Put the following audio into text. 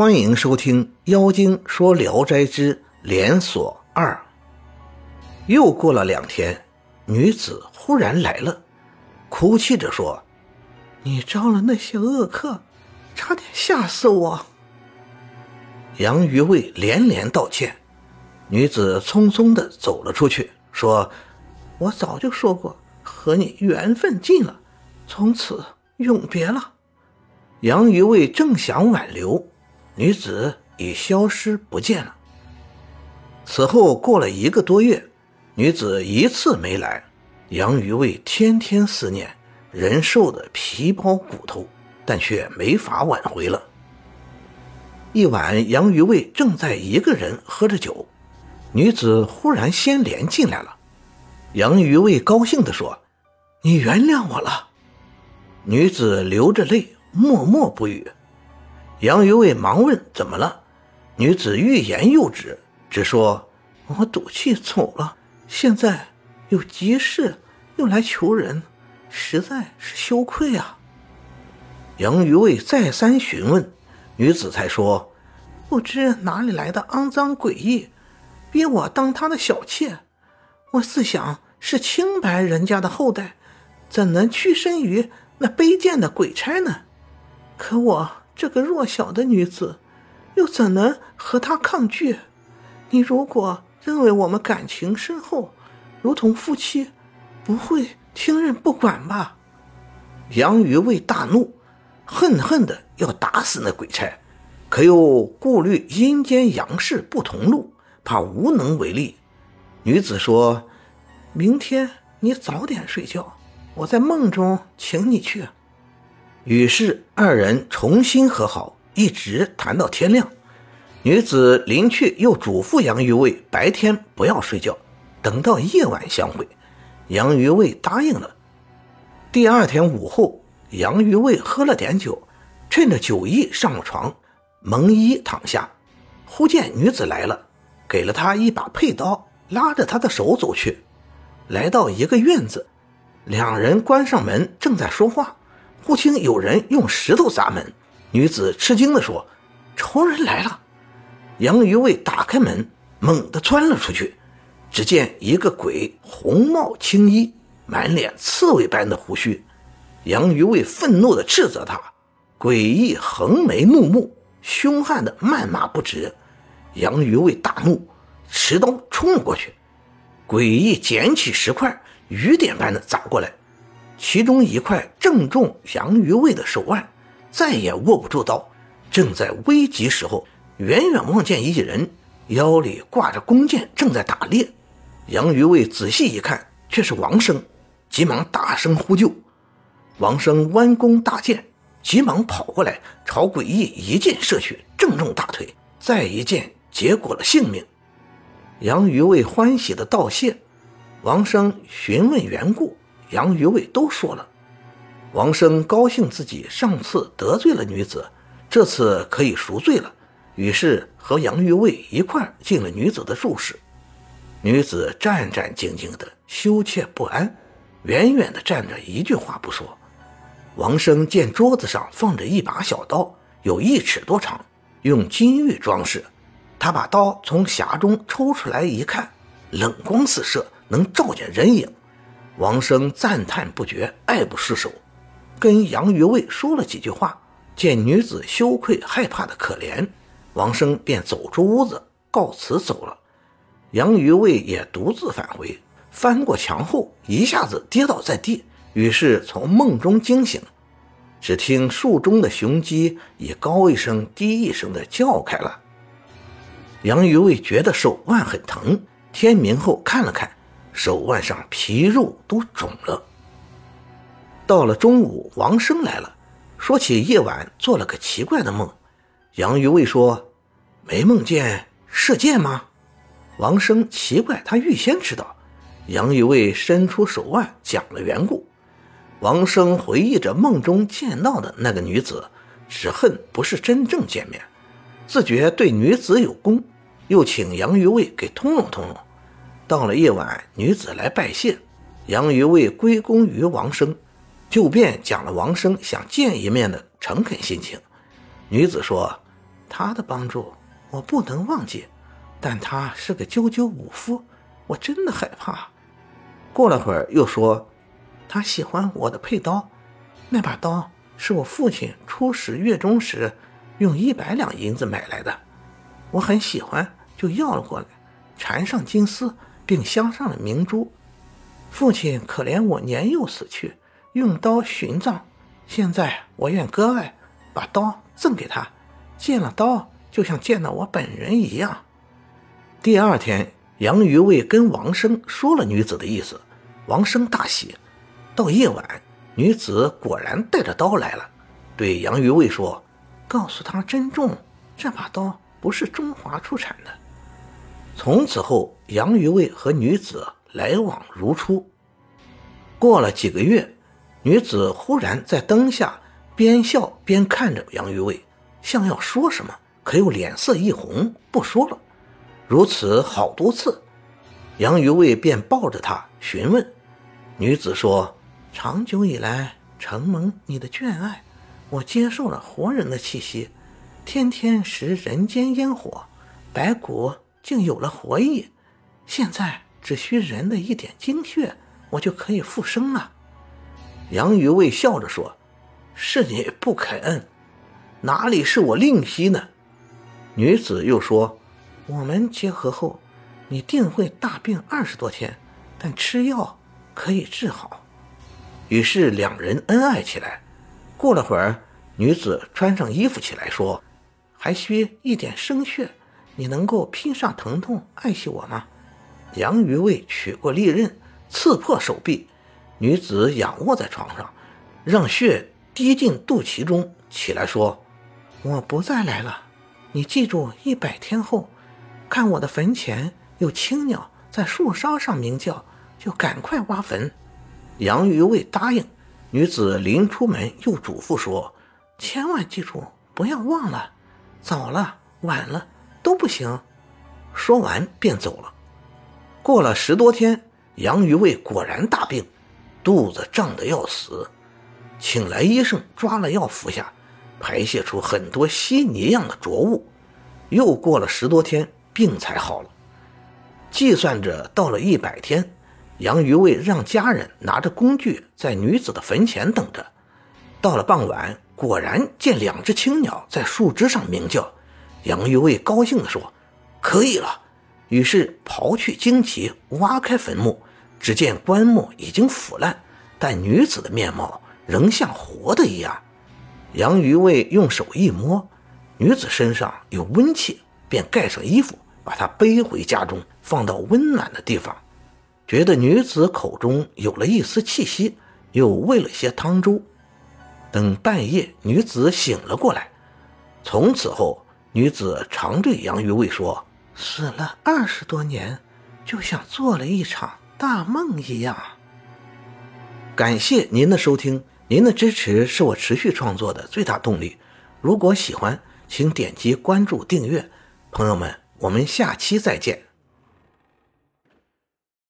欢迎收听《妖精说聊斋之连锁二》。又过了两天，女子忽然来了，哭泣着说：“你招了那些恶客，差点吓死我。”杨于卫连连道歉，女子匆匆的走了出去，说：“我早就说过，和你缘分尽了，从此永别了。”杨于卫正想挽留。女子已消失不见了。此后过了一个多月，女子一次没来，杨于卫天天思念，人瘦的皮包骨头，但却没法挽回了。一晚，杨于卫正在一个人喝着酒，女子忽然掀帘进来了。杨于卫高兴地说：“你原谅我了。”女子流着泪，默默不语。杨于卫忙问：“怎么了？”女子欲言又止，只说：“我赌气走了，现在有急事，又来求人，实在是羞愧啊。”杨于卫再三询问，女子才说：“不知哪里来的肮脏诡异，逼我当他的小妾。我自想是清白人家的后代，怎能屈身于那卑贱的鬼差呢？可我……”这个弱小的女子，又怎能和他抗拒？你如果认为我们感情深厚，如同夫妻，不会听任不管吧？杨于卫大怒，恨恨的要打死那鬼差，可又顾虑阴间阳世不同路，怕无能为力。女子说：“明天你早点睡觉，我在梦中请你去。”于是二人重新和好，一直谈到天亮。女子临去又嘱咐杨于卫白天不要睡觉，等到夜晚相会。杨于卫答应了。第二天午后，杨于卫喝了点酒，趁着酒意上了床，蒙衣躺下。忽见女子来了，给了他一把佩刀，拉着他的手走去。来到一个院子，两人关上门，正在说话。忽听有人用石头砸门，女子吃惊地说：“仇人来了！”杨于卫打开门，猛地窜了出去。只见一个鬼，红帽青衣，满脸刺猬般的胡须。杨于卫愤怒地斥责他，诡异横眉怒目，凶悍地谩骂不止。杨于卫大怒，持刀冲了过去。诡异捡起石块，雨点般的砸过来。其中一块正中杨于卫的手腕，再也握不住刀。正在危急时候，远远望见一人腰里挂着弓箭，正在打猎。杨于卫仔细一看，却是王生，急忙大声呼救。王生弯弓搭箭，急忙跑过来，朝诡异一箭射去，正中大腿，再一箭结果了性命。杨于卫欢喜的道谢，王生询问缘故。杨于卫都说了，王生高兴自己上次得罪了女子，这次可以赎罪了，于是和杨于卫一块进了女子的住室。女子战战兢兢的，羞怯不安，远远的站着，一句话不说。王生见桌子上放着一把小刀，有一尺多长，用金玉装饰。他把刀从匣中抽出来一看，冷光四射，能照见人影。王生赞叹不绝，爱不释手，跟杨于卫说了几句话。见女子羞愧害怕的可怜，王生便走出屋子，告辞走了。杨于卫也独自返回，翻过墙后，一下子跌倒在地，于是从梦中惊醒，只听树中的雄鸡以高一声低一声的叫开了。杨于卫觉得手腕很疼，天明后看了看。手腕上皮肉都肿了。到了中午，王生来了，说起夜晚做了个奇怪的梦。杨于卫说：“没梦见射箭吗？”王生奇怪，他预先知道。杨于卫伸出手腕讲了缘故。王生回忆着梦中见到的那个女子，只恨不是真正见面，自觉对女子有功，又请杨于卫给通融通融。到了夜晚，女子来拜谢，杨于为归功于王生，就便讲了王生想见一面的诚恳心情。女子说：“他的帮助我不能忘记，但他是个赳赳武夫，我真的害怕。过了会儿又说，他喜欢我的佩刀，那把刀是我父亲出使越中时用一百两银子买来的，我很喜欢，就要了过来，缠上金丝，并镶上了明珠。父亲可怜我年幼死去，用刀殉葬，现在我愿割爱，把刀赠给他。见了刀，就像见到我本人一样。第二天，杨于卫跟王生说了女子的意思，王生大喜。到夜晚，女子果然带着刀来了，对杨于卫说：“告诉他珍重，这把刀不是中华出产的。”从此后，杨于卫和女子来往如初。过了几个月，女子忽然在灯下边笑边看着杨于卫。像要说什么，可又脸色一红，不说了。如此好多次，杨于卫便抱着她询问。女子说：“长久以来，承蒙你的眷爱，我接受了活人的气息，天天食人间烟火，白骨竟有了活意。现在只需人的一点精血，我就可以复生了。”杨于卫笑着说：“是你不肯。”哪里是我吝惜呢？女子又说：“我们结合后，你定会大病二十多天，但吃药可以治好。”于是两人恩爱起来。过了会儿，女子穿上衣服起来说：“还需一点生血，你能够拼上疼痛爱惜我吗？”杨于卫取过利刃，刺破手臂。女子仰卧在床上，让血滴进肚脐中，起来说。我不再来了，你记住，一百天后，看我的坟前有青鸟在树梢上鸣叫，就赶快挖坟。杨于卫答应。女子临出门又嘱咐说：“千万记住，不要忘了，早了晚了都不行。”说完便走了。过了十多天，杨于卫果然大病，肚子胀得要死，请来医生抓了药服下。排泄出很多稀泥样的浊物，又过了十多天，病才好了。计算着到了一百天，杨于卫让家人拿着工具在女子的坟前等着。到了傍晚，果然见两只青鸟在树枝上鸣叫。杨于卫高兴地说：“可以了。”于是刨去荆棘，挖开坟墓，只见棺木已经腐烂，但女子的面貌仍像活的一样。杨于卫用手一摸，女子身上有温气，便盖上衣服，把她背回家中，放到温暖的地方。觉得女子口中有了一丝气息，又喂了些汤粥。等半夜，女子醒了过来。从此后，女子常对杨于卫说：“死了二十多年，就像做了一场大梦一样。”感谢您的收听。您的支持是我持续创作的最大动力。如果喜欢，请点击关注、订阅。朋友们，我们下期再见。